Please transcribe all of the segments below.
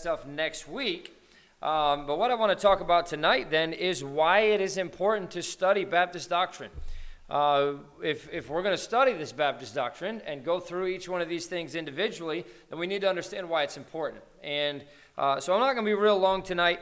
stuff next week. Um, but what I want to talk about tonight then is why it is important to study Baptist doctrine. Uh, if, if we're going to study this Baptist doctrine and go through each one of these things individually, then we need to understand why it's important. And uh, so I'm not going to be real long tonight,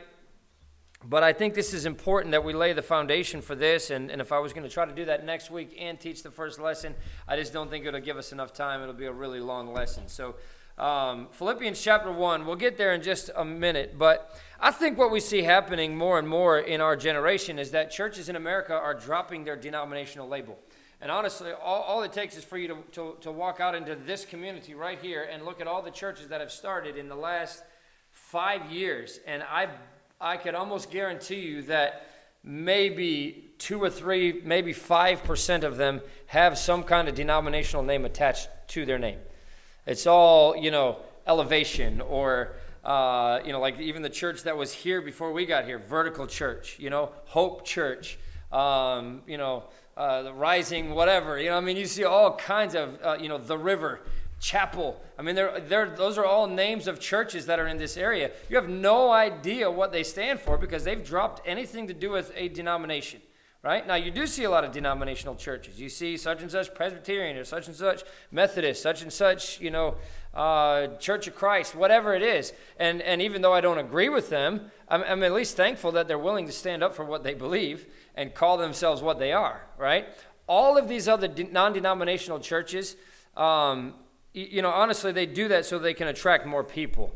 but I think this is important that we lay the foundation for this. And, and if I was going to try to do that next week and teach the first lesson, I just don't think it'll give us enough time. It'll be a really long lesson. So, um, Philippians chapter 1, we'll get there in just a minute, but I think what we see happening more and more in our generation is that churches in America are dropping their denominational label. And honestly, all, all it takes is for you to, to, to walk out into this community right here and look at all the churches that have started in the last five years. And I, I could almost guarantee you that maybe two or three, maybe 5% of them have some kind of denominational name attached to their name. It's all, you know, elevation or, uh, you know, like even the church that was here before we got here, Vertical Church, you know, Hope Church, um, you know, uh, the Rising, whatever. You know, I mean, you see all kinds of, uh, you know, the River, Chapel. I mean, they're, they're, those are all names of churches that are in this area. You have no idea what they stand for because they've dropped anything to do with a denomination right? Now, you do see a lot of denominational churches. You see such and such Presbyterian or such and such Methodist, such and such, you know, uh, Church of Christ, whatever it is. And, and even though I don't agree with them, I'm, I'm at least thankful that they're willing to stand up for what they believe and call themselves what they are, right? All of these other de- non denominational churches, um, you, you know, honestly, they do that so they can attract more people.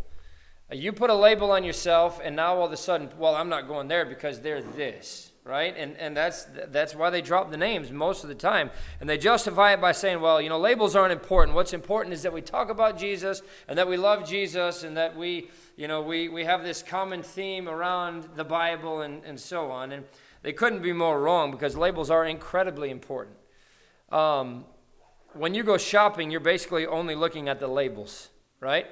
You put a label on yourself, and now all of a sudden, well, I'm not going there because they're this right? And, and that's, that's why they drop the names most of the time. And they justify it by saying, well, you know, labels aren't important. What's important is that we talk about Jesus and that we love Jesus and that we, you know, we, we have this common theme around the Bible and, and so on. And they couldn't be more wrong because labels are incredibly important. Um, when you go shopping, you're basically only looking at the labels, right?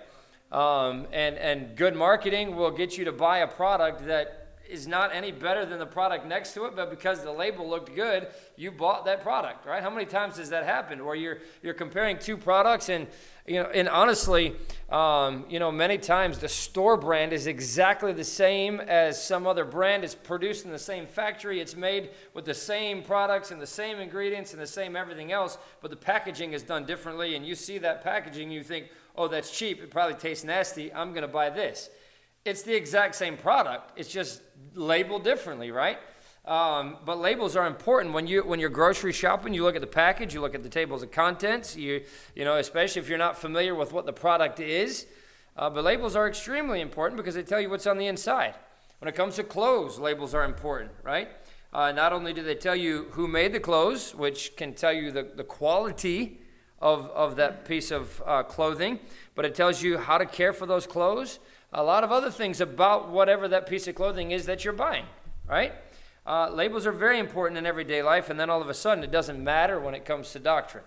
Um, and, and good marketing will get you to buy a product that is not any better than the product next to it, but because the label looked good, you bought that product, right? How many times has that happened where you're you're comparing two products and you know, and honestly, um, you know, many times the store brand is exactly the same as some other brand. It's produced in the same factory. It's made with the same products and the same ingredients and the same everything else, but the packaging is done differently. And you see that packaging, you think, oh, that's cheap. It probably tastes nasty. I'm going to buy this. It's the exact same product. It's just labeled differently, right? Um, but labels are important when you when you're grocery shopping. You look at the package, you look at the tables of contents. You you know, especially if you're not familiar with what the product is. Uh, but labels are extremely important because they tell you what's on the inside. When it comes to clothes, labels are important, right? Uh, not only do they tell you who made the clothes, which can tell you the, the quality of, of that piece of uh, clothing, but it tells you how to care for those clothes a lot of other things about whatever that piece of clothing is that you're buying, right? Uh, labels are very important in everyday life, and then all of a sudden it doesn't matter when it comes to doctrine.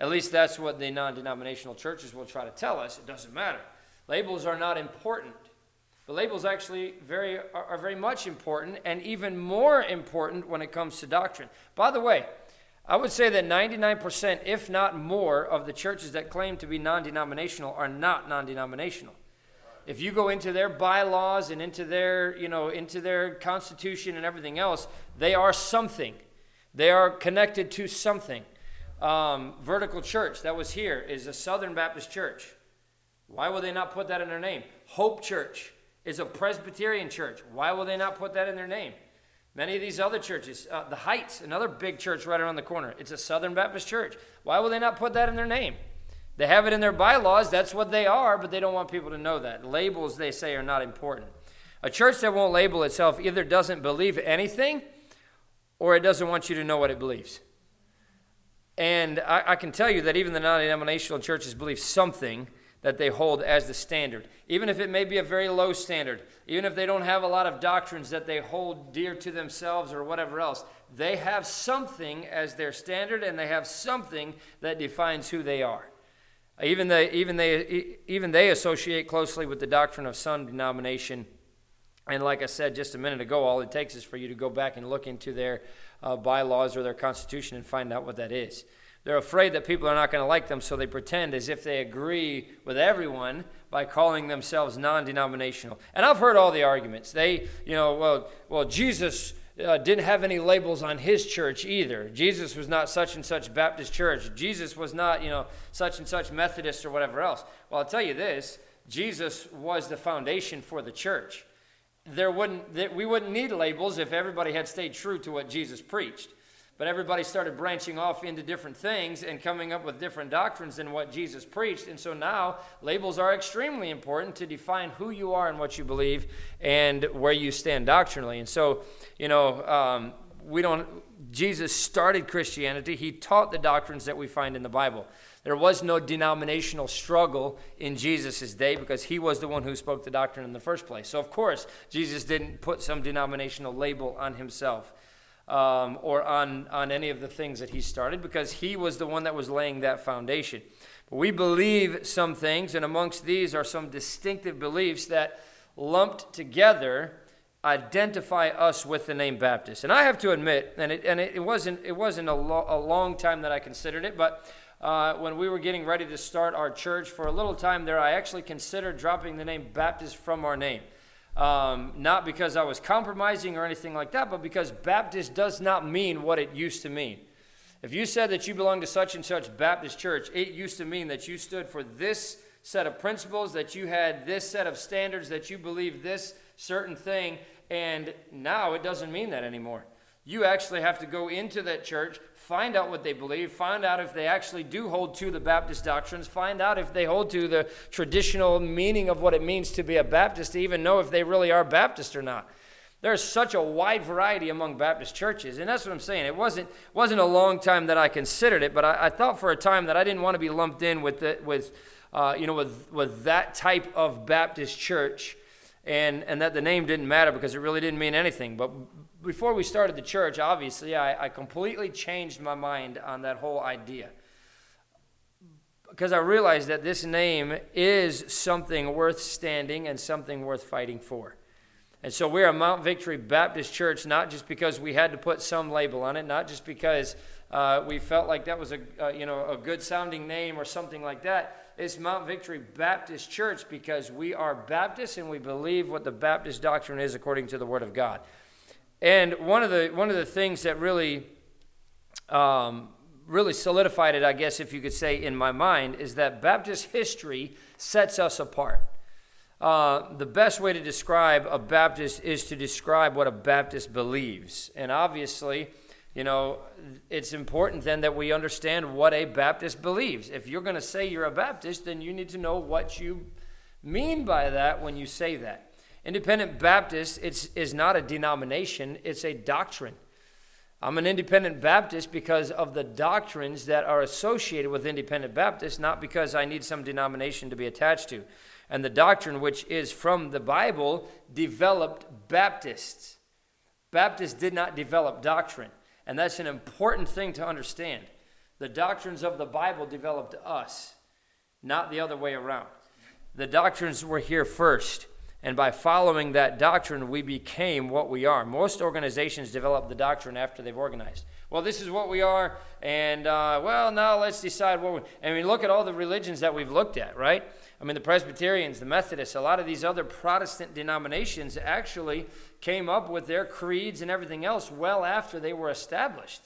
At least that's what the non denominational churches will try to tell us. It doesn't matter. Labels are not important. But labels actually very, are, very much important and even more important when it comes to doctrine. By the way, I would say that 99%, if not more, of the churches that claim to be non denominational are not non denominational if you go into their bylaws and into their, you know, into their constitution and everything else, they are something. They are connected to something. Um, Vertical Church, that was here, is a Southern Baptist church. Why will they not put that in their name? Hope Church is a Presbyterian church. Why will they not put that in their name? Many of these other churches, uh, the Heights, another big church right around the corner, it's a Southern Baptist church. Why will they not put that in their name? They have it in their bylaws, that's what they are, but they don't want people to know that. Labels, they say, are not important. A church that won't label itself either doesn't believe anything or it doesn't want you to know what it believes. And I, I can tell you that even the non denominational churches believe something that they hold as the standard, even if it may be a very low standard, even if they don't have a lot of doctrines that they hold dear to themselves or whatever else. They have something as their standard and they have something that defines who they are. Even they, even, they, even they associate closely with the doctrine of some denomination. And like I said just a minute ago, all it takes is for you to go back and look into their uh, bylaws or their constitution and find out what that is. they're afraid that people are not going to like them, so they pretend as if they agree with everyone by calling themselves non-denominational. And I've heard all the arguments. They, you know, well, well, Jesus uh, didn't have any labels on his church either. Jesus was not such and such Baptist church. Jesus was not, you know, such and such Methodist or whatever else. Well, I'll tell you this: Jesus was the foundation for the church. There wouldn't, we wouldn't need labels if everybody had stayed true to what Jesus preached. But everybody started branching off into different things and coming up with different doctrines than what Jesus preached. And so now labels are extremely important to define who you are and what you believe and where you stand doctrinally. And so, you know, um, we don't, Jesus started Christianity, he taught the doctrines that we find in the Bible. There was no denominational struggle in Jesus' day because he was the one who spoke the doctrine in the first place. So, of course, Jesus didn't put some denominational label on himself um, or on, on any of the things that he started because he was the one that was laying that foundation. But we believe some things, and amongst these are some distinctive beliefs that lumped together identify us with the name Baptist. And I have to admit, and it, and it, wasn't, it wasn't a, lo- a long time that I considered it, but uh, when we were getting ready to start our church, for a little time there, I actually considered dropping the name Baptist from our name. Um, not because I was compromising or anything like that, but because Baptist does not mean what it used to mean. If you said that you belong to such and such Baptist church, it used to mean that you stood for this set of principles, that you had this set of standards, that you believed this certain thing, and now it doesn't mean that anymore. You actually have to go into that church, find out what they believe, find out if they actually do hold to the Baptist doctrines, find out if they hold to the traditional meaning of what it means to be a Baptist, to even know if they really are Baptist or not. There's such a wide variety among Baptist churches, and that's what I'm saying. It wasn't wasn't a long time that I considered it, but I, I thought for a time that I didn't want to be lumped in with the, with uh, you know with with that type of Baptist church, and and that the name didn't matter because it really didn't mean anything. But before we started the church, obviously, I, I completely changed my mind on that whole idea. Because I realized that this name is something worth standing and something worth fighting for. And so we're a Mount Victory Baptist Church, not just because we had to put some label on it, not just because uh, we felt like that was a uh, you know a good sounding name or something like that. It's Mount Victory Baptist Church because we are Baptists and we believe what the Baptist doctrine is according to the Word of God. And one of the one of the things that really um, really solidified it, I guess, if you could say, in my mind, is that Baptist history sets us apart. Uh, the best way to describe a Baptist is to describe what a Baptist believes. And obviously, you know, it's important then that we understand what a Baptist believes. If you're going to say you're a Baptist, then you need to know what you mean by that when you say that. Independent Baptist it's, is not a denomination, it's a doctrine. I'm an independent Baptist because of the doctrines that are associated with independent Baptist, not because I need some denomination to be attached to. And the doctrine, which is from the Bible, developed Baptists. Baptists did not develop doctrine. And that's an important thing to understand. The doctrines of the Bible developed us, not the other way around. The doctrines were here first. And by following that doctrine, we became what we are. Most organizations develop the doctrine after they've organized. Well, this is what we are, and uh, well, now let's decide what we. I mean, look at all the religions that we've looked at, right? I mean, the Presbyterians, the Methodists, a lot of these other Protestant denominations actually came up with their creeds and everything else well after they were established,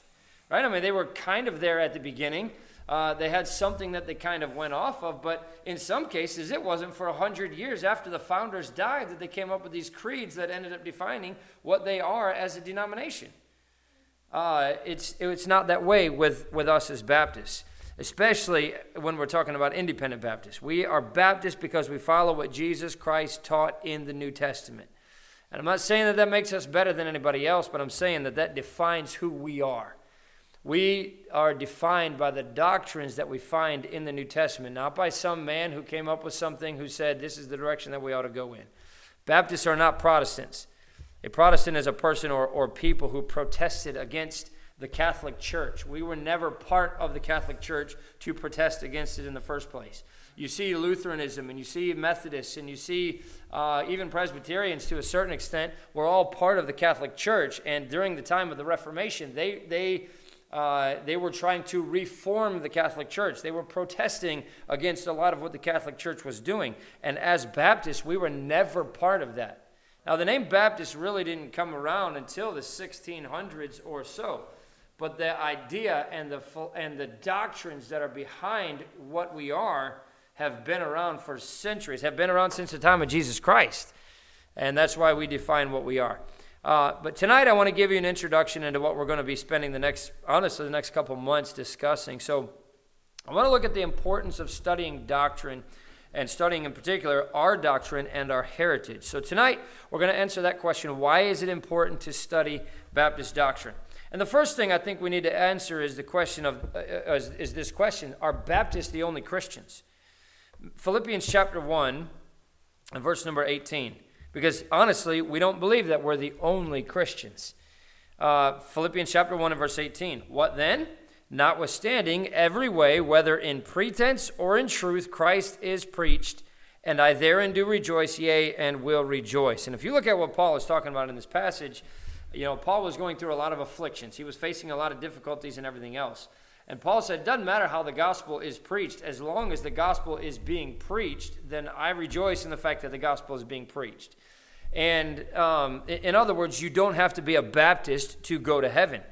right? I mean, they were kind of there at the beginning uh, they had something that they kind of went off of, but in some cases, it wasn't for 100 years after the founders died that they came up with these creeds that ended up defining what they are as a denomination. Uh, it's, it's not that way with, with us as Baptists, especially when we're talking about independent Baptists. We are Baptists because we follow what Jesus Christ taught in the New Testament. And I'm not saying that that makes us better than anybody else, but I'm saying that that defines who we are. We are defined by the doctrines that we find in the New Testament, not by some man who came up with something who said this is the direction that we ought to go in. Baptists are not Protestants. A Protestant is a person or, or people who protested against the Catholic Church. We were never part of the Catholic Church to protest against it in the first place. You see Lutheranism and you see Methodists and you see uh, even Presbyterians to a certain extent were all part of the Catholic Church. And during the time of the Reformation, they, they uh, they were trying to reform the Catholic Church. They were protesting against a lot of what the Catholic Church was doing. And as Baptists, we were never part of that. Now, the name Baptist really didn't come around until the 1600s or so. But the idea and the, and the doctrines that are behind what we are have been around for centuries, have been around since the time of Jesus Christ. And that's why we define what we are. Uh, but tonight I want to give you an introduction into what we're going to be spending the next, honestly, the next couple months discussing. So I want to look at the importance of studying doctrine and studying in particular our doctrine and our heritage. So tonight we're going to answer that question why is it important to study Baptist doctrine? And the first thing I think we need to answer is the question of uh, is, is this question are Baptists the only Christians? Philippians chapter 1 and verse number 18 because honestly, we don't believe that we're the only Christians. Uh, Philippians chapter 1 and verse 18. What then? Notwithstanding, every way, whether in pretense or in truth, Christ is preached, and I therein do rejoice, yea, and will rejoice. And if you look at what Paul is talking about in this passage, you know, Paul was going through a lot of afflictions. He was facing a lot of difficulties and everything else. And Paul said, it doesn't matter how the gospel is preached, as long as the gospel is being preached, then I rejoice in the fact that the gospel is being preached. And um, in other words, you don't have to be a Baptist to go to heaven.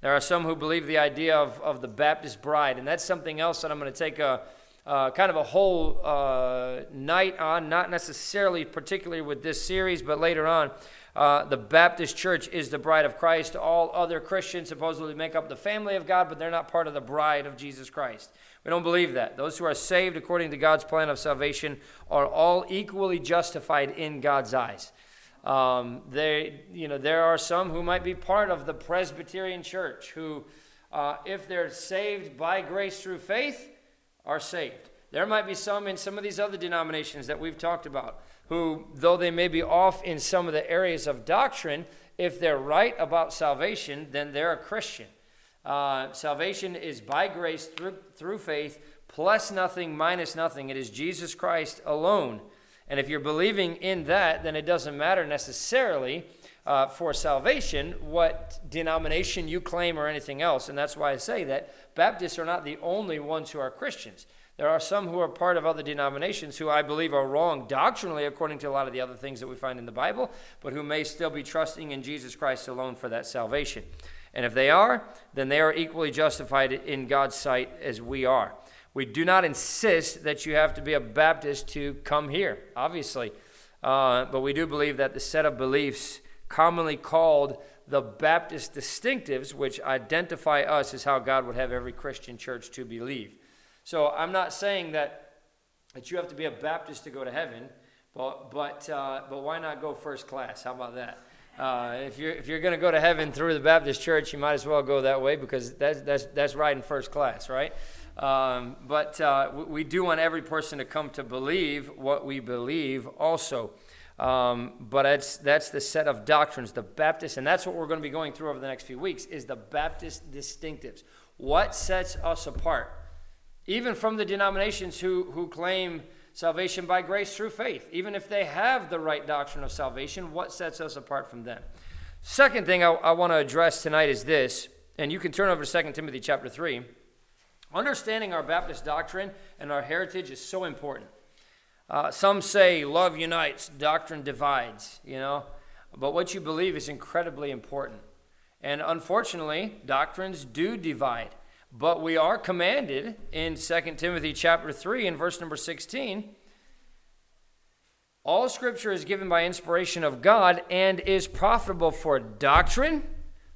There are some who believe the idea of, of the Baptist bride, and that's something else that I'm going to take a uh, kind of a whole uh, night on, not necessarily particularly with this series, but later on. Uh, the Baptist church is the bride of Christ. All other Christians supposedly make up the family of God, but they're not part of the bride of Jesus Christ. We don't believe that. Those who are saved according to God's plan of salvation are all equally justified in God's eyes. Um, they, you know, there are some who might be part of the Presbyterian church who, uh, if they're saved by grace through faith, are saved. There might be some in some of these other denominations that we've talked about who, though they may be off in some of the areas of doctrine, if they're right about salvation, then they're a Christian. Uh, salvation is by grace through, through faith, plus nothing, minus nothing. It is Jesus Christ alone. And if you're believing in that, then it doesn't matter necessarily uh, for salvation what denomination you claim or anything else. And that's why I say that Baptists are not the only ones who are Christians. There are some who are part of other denominations who I believe are wrong doctrinally according to a lot of the other things that we find in the Bible, but who may still be trusting in Jesus Christ alone for that salvation. And if they are, then they are equally justified in God's sight as we are. We do not insist that you have to be a Baptist to come here, obviously. Uh, but we do believe that the set of beliefs commonly called the Baptist distinctives, which identify us, is how God would have every Christian church to believe. So I'm not saying that, that you have to be a Baptist to go to heaven, but, but, uh, but why not go first class? How about that? Uh, if you're, if you're going to go to heaven through the Baptist church, you might as well go that way because that's, that's, that's riding first class, right? Um, but uh, we, do want every person to come to believe what we believe also. Um, but that's, that's the set of doctrines, the Baptist, and that's what we're going to be going through over the next few weeks, is the Baptist distinctives. What sets us apart? Even from the denominations who, who claim salvation by grace through faith. Even if they have the right doctrine of salvation, what sets us apart from them? Second thing I, I want to address tonight is this, and you can turn over to 2 Timothy chapter 3. Understanding our Baptist doctrine and our heritage is so important. Uh, some say love unites, doctrine divides, you know, but what you believe is incredibly important. And unfortunately, doctrines do divide. But we are commanded in 2 Timothy chapter 3 and verse number 16 all scripture is given by inspiration of God and is profitable for doctrine,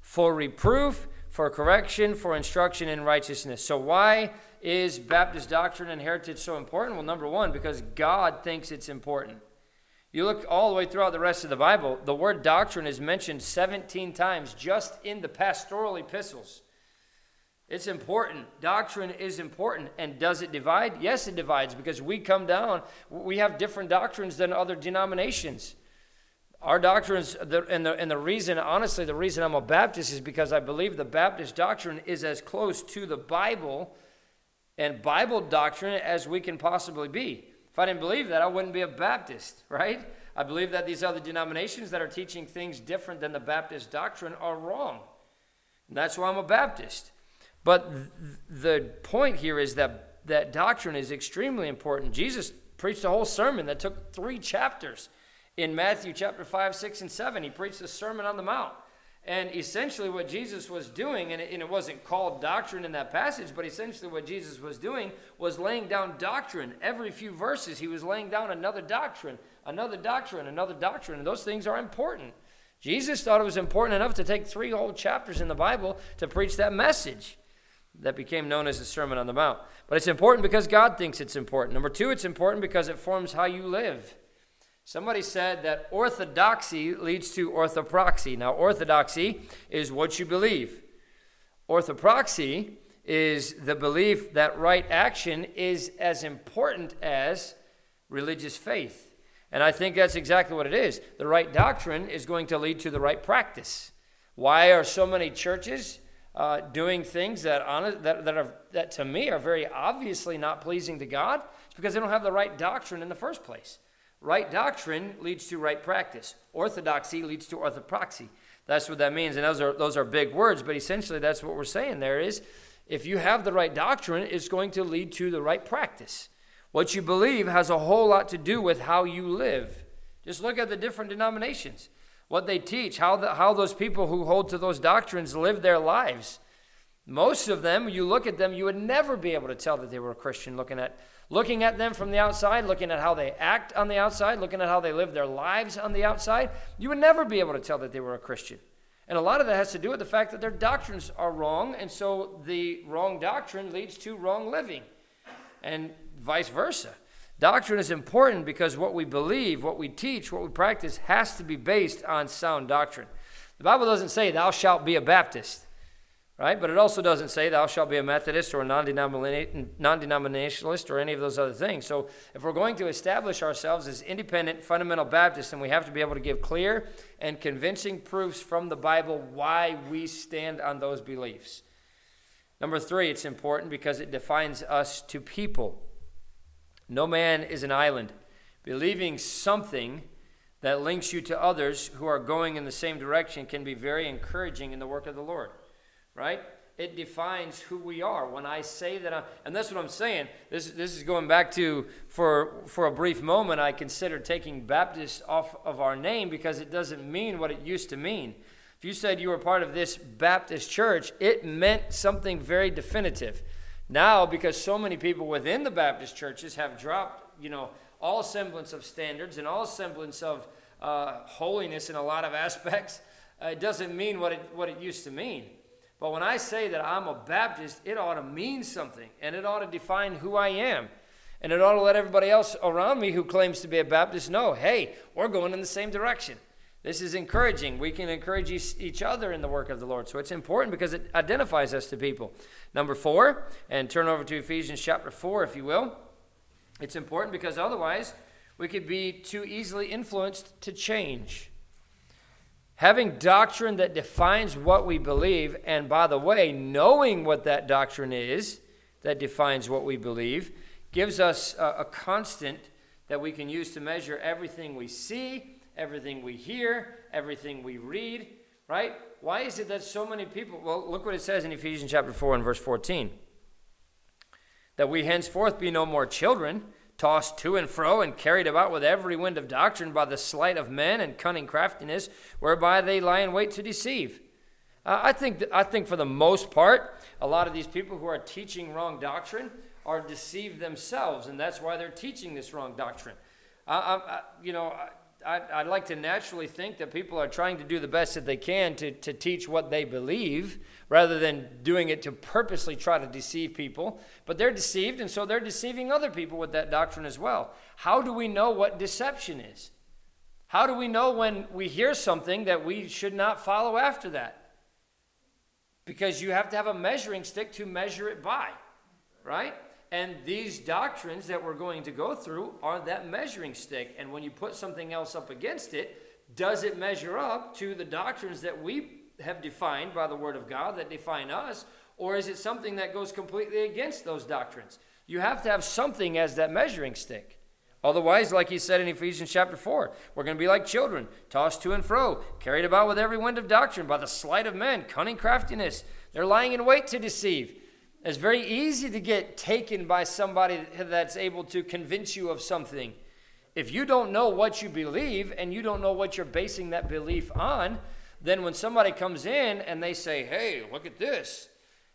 for reproof, for correction, for instruction in righteousness. So, why is Baptist doctrine and heritage so important? Well, number one, because God thinks it's important. You look all the way throughout the rest of the Bible, the word doctrine is mentioned 17 times just in the pastoral epistles. It's important. Doctrine is important. And does it divide? Yes, it divides because we come down, we have different doctrines than other denominations. Our doctrines, and the, and the reason, honestly, the reason I'm a Baptist is because I believe the Baptist doctrine is as close to the Bible and Bible doctrine as we can possibly be. If I didn't believe that, I wouldn't be a Baptist, right? I believe that these other denominations that are teaching things different than the Baptist doctrine are wrong. And that's why I'm a Baptist. But th- the point here is that that doctrine is extremely important. Jesus preached a whole sermon that took three chapters in Matthew chapter 5, 6, and 7. He preached the Sermon on the Mount. And essentially, what Jesus was doing, and it, and it, wasn't called doctrine in that passage, but essentially what Jesus was doing was laying down doctrine. Every few verses, he was laying down another doctrine, another doctrine, another doctrine. And those things are important. Jesus thought it was important enough to take three whole chapters in the Bible to preach that message that became known as the Sermon on the Mount. But it's important because God thinks it's important. Number two, it's important because it forms how you live. Somebody said that orthodoxy leads to orthopraxy. Now, orthodoxy is what you believe, orthopraxy is the belief that right action is as important as religious faith. And I think that's exactly what it is. The right doctrine is going to lead to the right practice. Why are so many churches uh, doing things that, that, that, are, that to me are very obviously not pleasing to God? It's because they don't have the right doctrine in the first place. Right doctrine leads to right practice. Orthodoxy leads to orthopraxy. That's what that means. And those are, those are big words, but essentially that's what we're saying there is if you have the right doctrine, it's going to lead to the right practice. What you believe has a whole lot to do with how you live. Just look at the different denominations, what they teach, how, the, how those people who hold to those doctrines live their lives. Most of them, you look at them, you would never be able to tell that they were a Christian looking at looking at them from the outside, looking at how they act on the outside, looking at how they live their lives on the outside, you would never be able to tell that they were a Christian. And a lot of that has to do with the fact that their doctrines are wrong, and so the wrong doctrine leads to wrong living, and vice versa. Doctrine is important because what we believe, what we teach, what we practice has to be based on sound doctrine. The Bible doesn't say, Thou shalt be a Baptist right? But it also doesn't say thou shalt be a Methodist or a non denominationalist or any of those other things. So if we're going to establish ourselves as independent fundamental Baptists, then we have to be able to give clear and convincing proofs from the Bible why we stand on those beliefs. Number three, it's important because it defines us to people. No man is an island. Believing something that links you to others who are going in the same direction can be very encouraging in the work of the Lord right? It defines who we are. When I say that, I, and that's what I'm saying. This, this is going back to for for a brief moment. I considered taking Baptist off of our name because it doesn't mean what it used to mean. If you said you were part of this Baptist church, it meant something very definitive. Now, because so many people within the Baptist churches have dropped, you know, all semblance of standards and all semblance of uh, holiness in a lot of aspects, uh, it doesn't mean what it what it used to mean. But when I say that I'm a Baptist, it ought to mean something and it ought to define who I am. And it ought to let everybody else around me who claims to be a Baptist know hey, we're going in the same direction. This is encouraging. We can encourage each other in the work of the Lord. So it's important because it identifies us to people. Number four, and turn over to Ephesians chapter 4, if you will. It's important because otherwise we could be too easily influenced to change. Having doctrine that defines what we believe, and by the way, knowing what that doctrine is that defines what we believe, gives us a, a constant that we can use to measure everything we see, everything we hear, everything we read, right? Why is it that so many people, well, look what it says in Ephesians chapter 4 and verse 14. That we henceforth be no more children tossed to and fro and carried about with every wind of doctrine by the sleight of men and cunning craftiness, whereby they lie in wait to deceive. Uh, I, think th- I think for the most part, a lot of these people who are teaching wrong doctrine are deceived themselves, and that's why they're teaching this wrong doctrine. I, I, you know, I, I'd like to naturally think that people are trying to do the best that they can to, to teach what they believe rather than doing it to purposely try to deceive people. But they're deceived, and so they're deceiving other people with that doctrine as well. How do we know what deception is? How do we know when we hear something that we should not follow after that? Because you have to have a measuring stick to measure it by, right? And these doctrines that we're going to go through are that measuring stick. And when you put something else up against it, does it measure up to the doctrines that we have defined by the Word of God that define us? Or is it something that goes completely against those doctrines? You have to have something as that measuring stick. Otherwise, like he said in Ephesians chapter 4, we're going to be like children, tossed to and fro, carried about with every wind of doctrine by the sleight of men, cunning craftiness. They're lying in wait to deceive. It's very easy to get taken by somebody that's able to convince you of something. If you don't know what you believe and you don't know what you're basing that belief on, then when somebody comes in and they say, hey, look at this.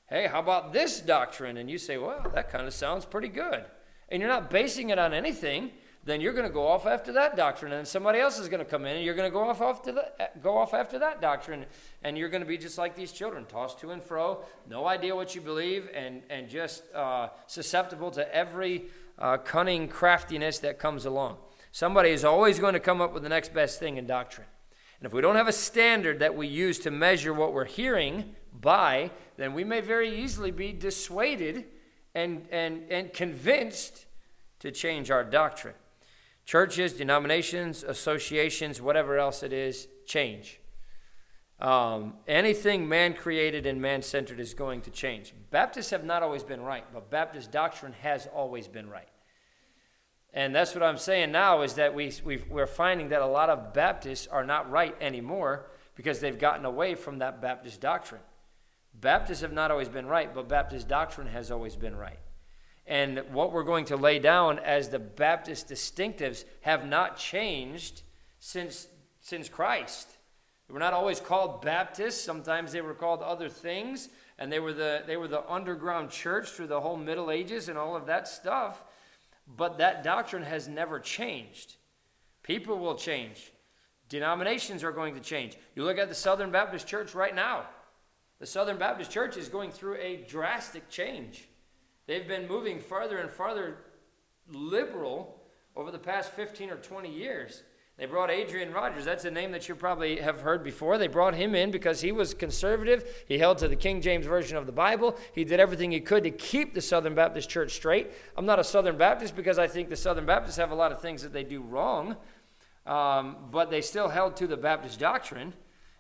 Hey, how about this doctrine? And you say, well, that kind of sounds pretty good and you're not basing it on anything, then you're going to go off after that doctrine, and somebody else is going to come in, and you're going to go off after that, go off after that doctrine, and you're going to be just like these children, tossed to and fro, no idea what you believe, and and just uh, susceptible to every uh, cunning craftiness that comes along. Somebody is always going to come up with the next best thing in doctrine, and if we don't have a standard that we use to measure what we're hearing by, then we may very easily be dissuaded and, and, and convinced to change our doctrine. Churches, denominations, associations, whatever else it is, change. Um, anything man created and man centered is going to change. Baptists have not always been right, but Baptist doctrine has always been right. And that's what I'm saying now is that we, we are finding that a lot of Baptists are not right anymore because they've gotten away from that Baptist doctrine. Baptists have not always been right, but Baptist doctrine has always been right. And what we're going to lay down as the Baptist distinctives have not changed since, since Christ. They were not always called Baptists. Sometimes they were called other things. And they were, the, they were the underground church through the whole Middle Ages and all of that stuff. But that doctrine has never changed. People will change. Denominations are going to change. You look at the Southern Baptist Church right now. The Southern Baptist Church is going through a drastic change. They've been moving farther and farther liberal over the past 15 or 20 years. They brought Adrian Rogers. That's a name that you probably have heard before. They brought him in because he was conservative. He held to the King James Version of the Bible. He did everything he could to keep the Southern Baptist Church straight. I'm not a Southern Baptist because I think the Southern Baptists have a lot of things that they do wrong, um, but they still held to the Baptist doctrine.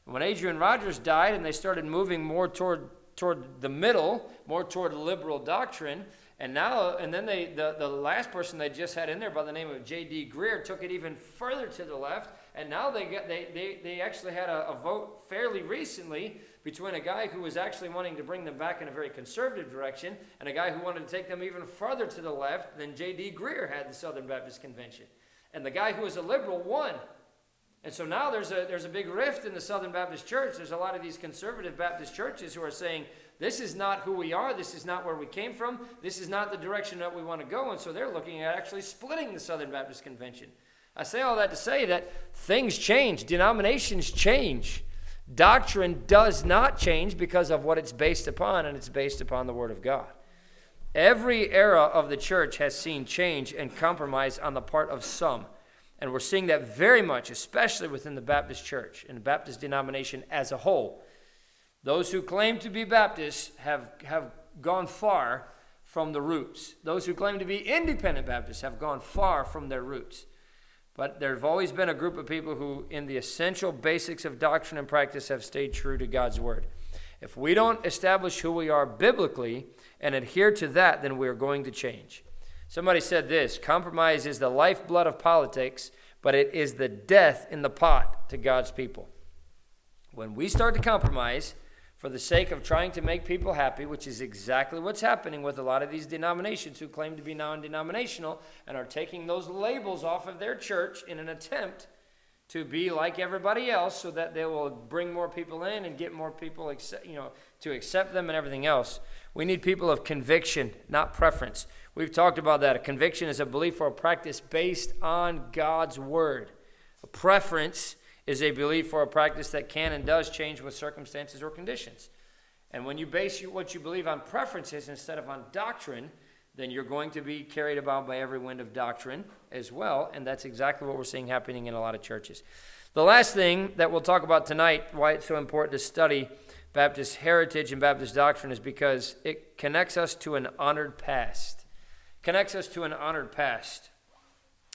When Adrian Rogers died and they started moving more toward, toward the middle, more toward liberal doctrine, and now, and then they, the, the last person they just had in there by the name of J.D. Greear took it even further to the left, and now they, get, they, they, they actually had a, a vote fairly recently between a guy who was actually wanting to bring them back in a very conservative direction and a guy who wanted to take them even further to the left than J.D. Greear had the Southern Baptist Convention. And the guy who was a liberal won. And so now there's a, there's a big rift in the Southern Baptist Church. There's a lot of these conservative Baptist churches who are saying, this is not who we are. This is not where we came from. This is not the direction that we want to go. And so they're looking at actually splitting the Southern Baptist Convention. I say all that to say that things change, denominations change. Doctrine does not change because of what it's based upon, and it's based upon the Word of God. Every era of the church has seen change and compromise on the part of some. And we're seeing that very much, especially within the Baptist church and the Baptist denomination as a whole. Those who claim to be Baptists have, have gone far from the roots. Those who claim to be independent Baptists have gone far from their roots. But there have always been a group of people who, in the essential basics of doctrine and practice, have stayed true to God's word. If we don't establish who we are biblically and adhere to that, then we are going to change. Somebody said this compromise is the lifeblood of politics, but it is the death in the pot to God's people. When we start to compromise for the sake of trying to make people happy, which is exactly what's happening with a lot of these denominations who claim to be non denominational and are taking those labels off of their church in an attempt to be like everybody else so that they will bring more people in and get more people accept, you know to accept them and everything else we need people of conviction not preference We've talked about that. A conviction is a belief or a practice based on God's word. A preference is a belief or a practice that can and does change with circumstances or conditions. And when you base what you believe on preferences instead of on doctrine, then you're going to be carried about by every wind of doctrine as well. And that's exactly what we're seeing happening in a lot of churches. The last thing that we'll talk about tonight, why it's so important to study Baptist heritage and Baptist doctrine, is because it connects us to an honored past connects us to an honored past.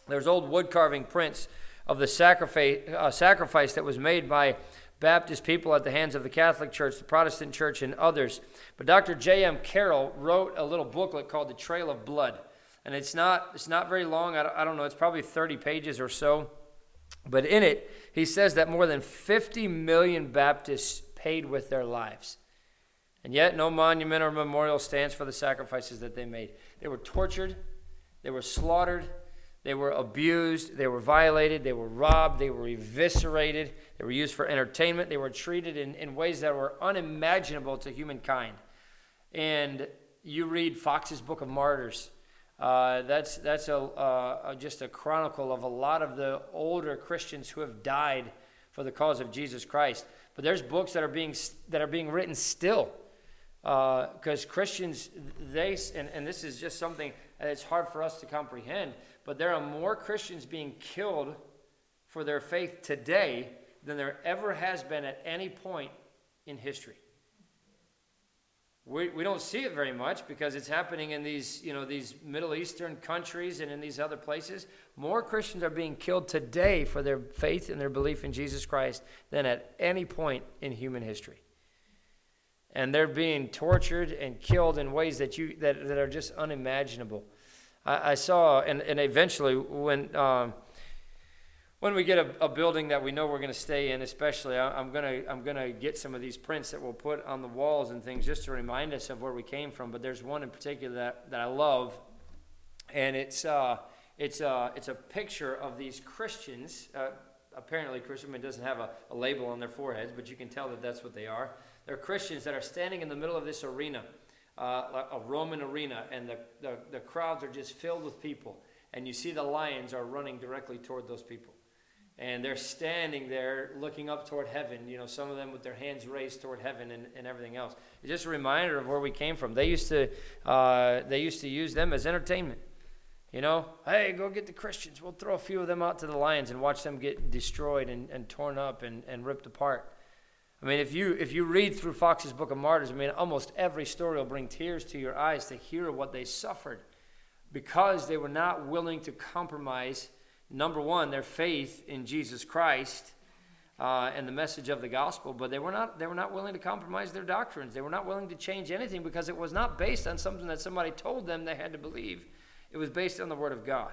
There's old wood carving prints of the sacrifice, uh, sacrifice that was made by Baptist people at the hands of the Catholic Church, the Protestant Church, and others. But Dr. J.M. Carroll wrote a little booklet called The Trail of Blood. and it's not it's not very long. I don't, I don't know. It's probably 30 pages or so. But in it, he says that more than 50 million Baptists paid with their lives. And yet, no monument or memorial stands for the sacrifices that they made. They were tortured, they were slaughtered, they were abused, they were violated, they were robbed, they were eviscerated, they were used for entertainment, they were treated in, in ways that were unimaginable to humankind. And you read Foxe's Book of Martyrs. Uh, that's that's a, uh, just a chronicle of a lot of the older Christians who have died for the cause of Jesus Christ. But there's books that are being that are being written still because uh, Christians they and, and this is just something that's hard for us to comprehend. But there are more Christians being killed for their faith today than there ever has been at any point in history. We, we don't see it very much because it's happening in these, you know, these Middle Eastern countries and in these other places. More Christians are being killed today for their faith and their belief in Jesus Christ than at any point in human history. And they're being tortured and killed in ways that, you, that, that are just unimaginable. I, I saw, and, and eventually, when um, when we get a, a, building that we know we're going to stay in, especially, I, am to I'm going to get some of these prints that we'll put on the walls and things just to remind us of where we came from. But there's one in particular that, that I love, and it's uh, it's uh, it's a picture of these Christians. Uh, apparently, Christian. Doesn't have a, a label on their foreheads, but you can tell that that's what they are. They're Christians that are standing in the middle of this arena, uh, a Roman arena, and the, the the crowds are just filled with people, and you see the lions are running directly toward those people. And they're standing there looking up toward heaven you know some of them with their hands raised toward heaven and, and everything else. It's just a reminder of where we came from. They used to uh, they used to use them as entertainment. You know hey go get the christians. We'll throw a few of them out to the lions and watch them get destroyed and, and torn up and, and ripped apart i mean if you if you read through Foxe's book of martyrs i mean almost every story will bring tears to your eyes to hear what they suffered because they were not willing to compromise number one, their faith in Jesus Christ uh, and the message of the gospel, but they were not they were not willing to compromise their doctrines. They were not willing to change anything because it was not based on something that somebody told them they had to believe. It was based on the Word of God.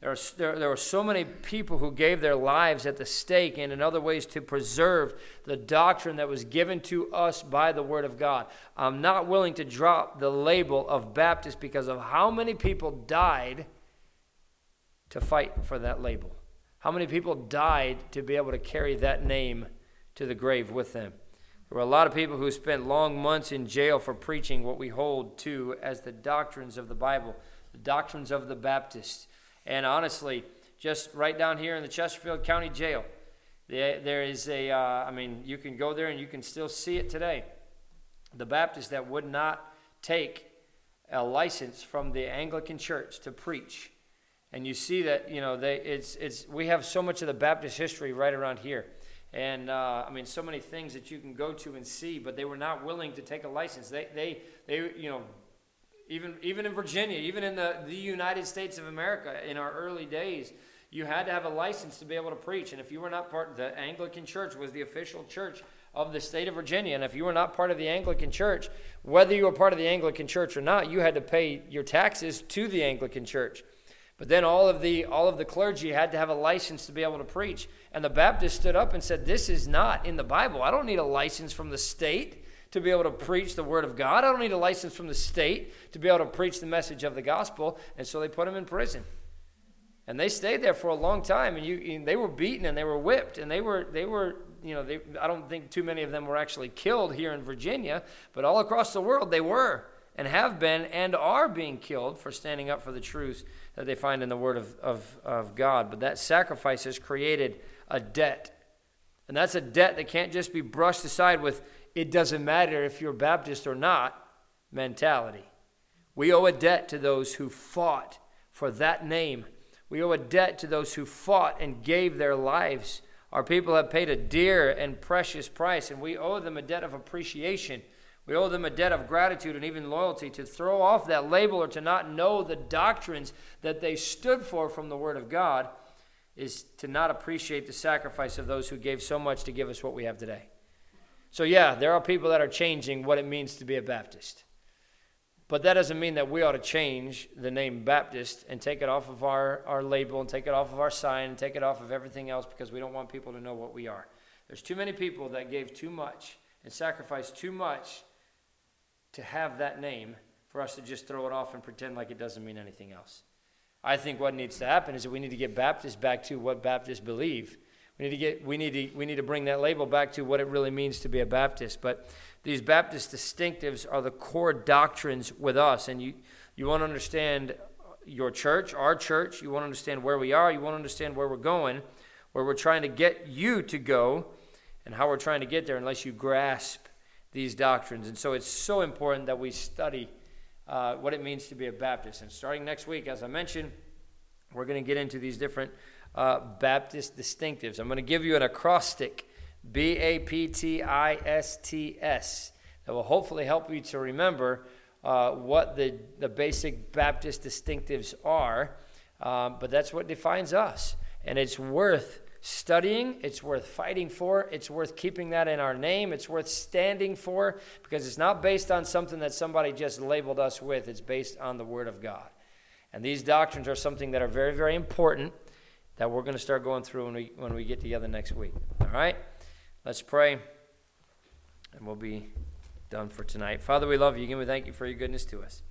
There, are, there, there were so many people who gave their lives at the stake and in other ways to preserve the doctrine that was given to us by the Word of God. I'm not willing to drop the label of Baptist because of how many people died to fight for that label? How many people died to be able to carry that name to the grave with them? There were a lot of people who spent long months in jail for preaching what we hold to as the doctrines of the Bible, the doctrines of the Baptists. And honestly, just right down here in the Chesterfield County Jail, there is a. Uh, I mean, you can go there and you can still see it today. The Baptists that would not take a license from the Anglican Church to preach and you see that you know they it's it's we have so much of the Baptist history right around here, and uh, I mean so many things that you can go to and see, but they were not willing to take a license. They they they you know even even in Virginia, even in the the United States of America in our early days. You had to have a license to be able to preach, and if you were not part, the Anglican Church was the official church of the state of Virginia. And if you were not part of the Anglican Church, whether you were part of the Anglican Church or not, you had to pay your taxes to the Anglican Church. But then all of the all of the clergy had to have a license to be able to preach. And the Baptist stood up and said, "This is not in the Bible. I don't need a license from the state to be able to preach the word of God. I don't need a license from the state to be able to preach the message of the gospel." And so they put him in prison. And they stayed there for a long time and you and they were beaten and they were whipped and they were they were you know, they, I don't think too many of them were actually killed here in Virginia, but all across the world they were and have been and are being killed for standing up for the truths that they find in the Word of, of, of God. But that sacrifice has created a debt. And that's a debt that can't just be brushed aside with, it doesn't matter if you're Baptist or not mentality. We owe a debt to those who fought for that name. We owe a debt to those who fought and gave their lives. Our people have paid a dear and precious price, and we owe them a debt of appreciation we owe them a debt of gratitude and even loyalty to throw off that label or to not know the doctrines that they stood for from the Word of God is to not appreciate the sacrifice of those who gave so much to give us what we have today. So, yeah, there are people that are changing what it means to be a Baptist. But that doesn't mean that we ought to change the name Baptist and take it off of our, our label and take it off of our sign and take it off of everything else because we don't want people to know what we are. There's too many people that gave too much and sacrificed too much to have that name for us to just throw it off and pretend like it doesn't mean anything else. I think what needs to happen is that we need to get Baptists back to what Baptists believe. We need to get we need to we need to bring that label back to what it really means to be a Baptist. But these Baptist distinctives are the core doctrines with us. And you, you want to understand your church, our church. You want to understand where we are. You want to understand where we're going, where we're trying to get you to go, and how we're trying to get there unless you grasp these doctrines. And so it's so important that we study uh, what it means to be a Baptist. And starting next week, as I mentioned, we're going to get into these different uh, Baptist distinctives. I'm going to give you an acrostic B A P T I S T S. That will hopefully help you to remember uh, what the, the basic Baptist distinctives are. Um, but that's what defines us. And it's worth studying, it's worth fighting for, it's worth keeping that in our name, it's worth standing for, because it's not based on something that somebody just labeled us with, it's based on the Word of God. And these doctrines are something that are very, very important that we're going to start going through when we, when we get together next week. All right? Let's pray, and we'll be done for tonight. Father, we love you. Again, we thank you for your goodness to us.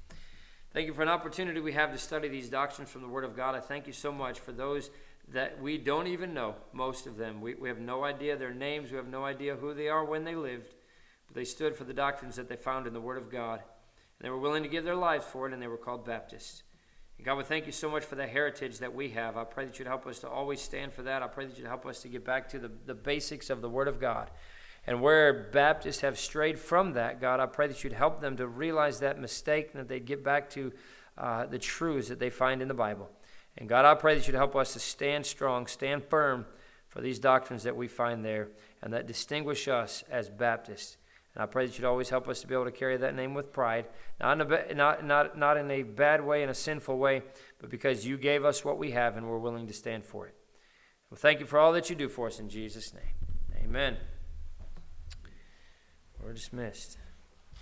Thank you for an opportunity we have to study these doctrines from the Word of God. I thank you so much for those that we don't even know, most of them. We, we have no idea their names, we have no idea who they are, when they lived, but they stood for the doctrines that they found in the Word of God. And they were willing to give their lives for it, and they were called Baptists. God, we thank you so much for the heritage that we have. I pray that you'd help us to always stand for that. I pray that you'd help us to get back to the, the basics of the Word of God. And where Baptists have strayed from that, God, I pray that you'd help them to realize that mistake and that they'd get back to uh, the truths that they find in the Bible. And God, I pray that you'd help us to stand strong, stand firm for these doctrines that we find there and that distinguish us as Baptists. And I pray that you'd always help us to be able to carry that name with pride, not in a, not, not, not in a bad way, in a sinful way, but because you gave us what we have and we're willing to stand for it. Well, thank you for all that you do for us in Jesus' name. Amen. We're dismissed.